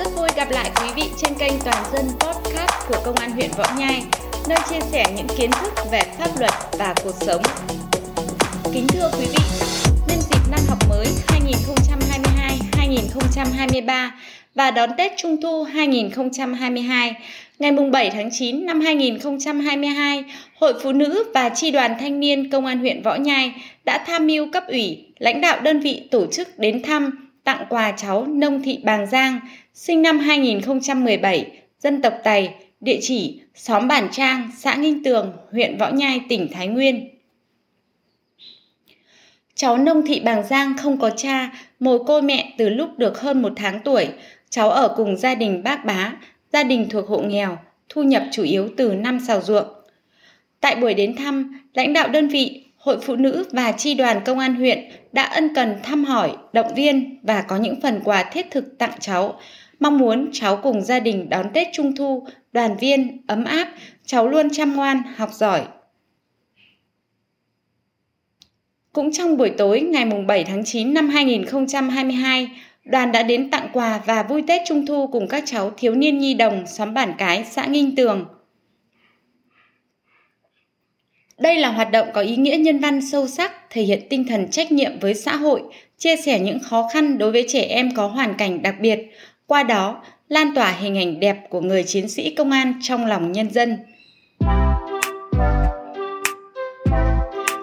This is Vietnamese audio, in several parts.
Rất vui gặp lại quý vị trên kênh Toàn dân Podcast của Công an huyện Võ Nhai, nơi chia sẻ những kiến thức về pháp luật và cuộc sống. Kính thưa quý vị, nhân dịp năm học mới 2022-2023 và đón Tết Trung thu 2022, ngày 7 tháng 9 năm 2022, Hội Phụ nữ và Tri đoàn Thanh niên Công an huyện Võ Nhai đã tham mưu cấp ủy, lãnh đạo đơn vị tổ chức đến thăm, tặng quà cháu Nông Thị Bàng Giang, sinh năm 2017, dân tộc Tày, địa chỉ xóm Bản Trang, xã Nghinh Tường, huyện Võ Nhai, tỉnh Thái Nguyên. Cháu Nông Thị Bàng Giang không có cha, mồ côi mẹ từ lúc được hơn một tháng tuổi. Cháu ở cùng gia đình bác bá, gia đình thuộc hộ nghèo, thu nhập chủ yếu từ năm xào ruộng. Tại buổi đến thăm, lãnh đạo đơn vị, Hội Phụ Nữ và Tri đoàn Công an huyện đã ân cần thăm hỏi, động viên và có những phần quà thiết thực tặng cháu. Mong muốn cháu cùng gia đình đón Tết Trung Thu, đoàn viên, ấm áp, cháu luôn chăm ngoan, học giỏi. Cũng trong buổi tối ngày 7 tháng 9 năm 2022, đoàn đã đến tặng quà và vui Tết Trung Thu cùng các cháu thiếu niên nhi đồng xóm Bản Cái, xã Nghinh Tường. Đây là hoạt động có ý nghĩa nhân văn sâu sắc, thể hiện tinh thần trách nhiệm với xã hội, chia sẻ những khó khăn đối với trẻ em có hoàn cảnh đặc biệt, qua đó lan tỏa hình ảnh đẹp của người chiến sĩ công an trong lòng nhân dân.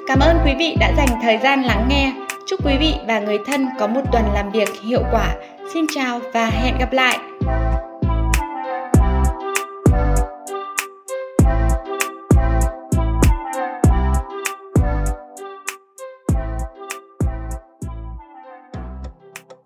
Cảm ơn quý vị đã dành thời gian lắng nghe. Chúc quý vị và người thân có một tuần làm việc hiệu quả. Xin chào và hẹn gặp lại!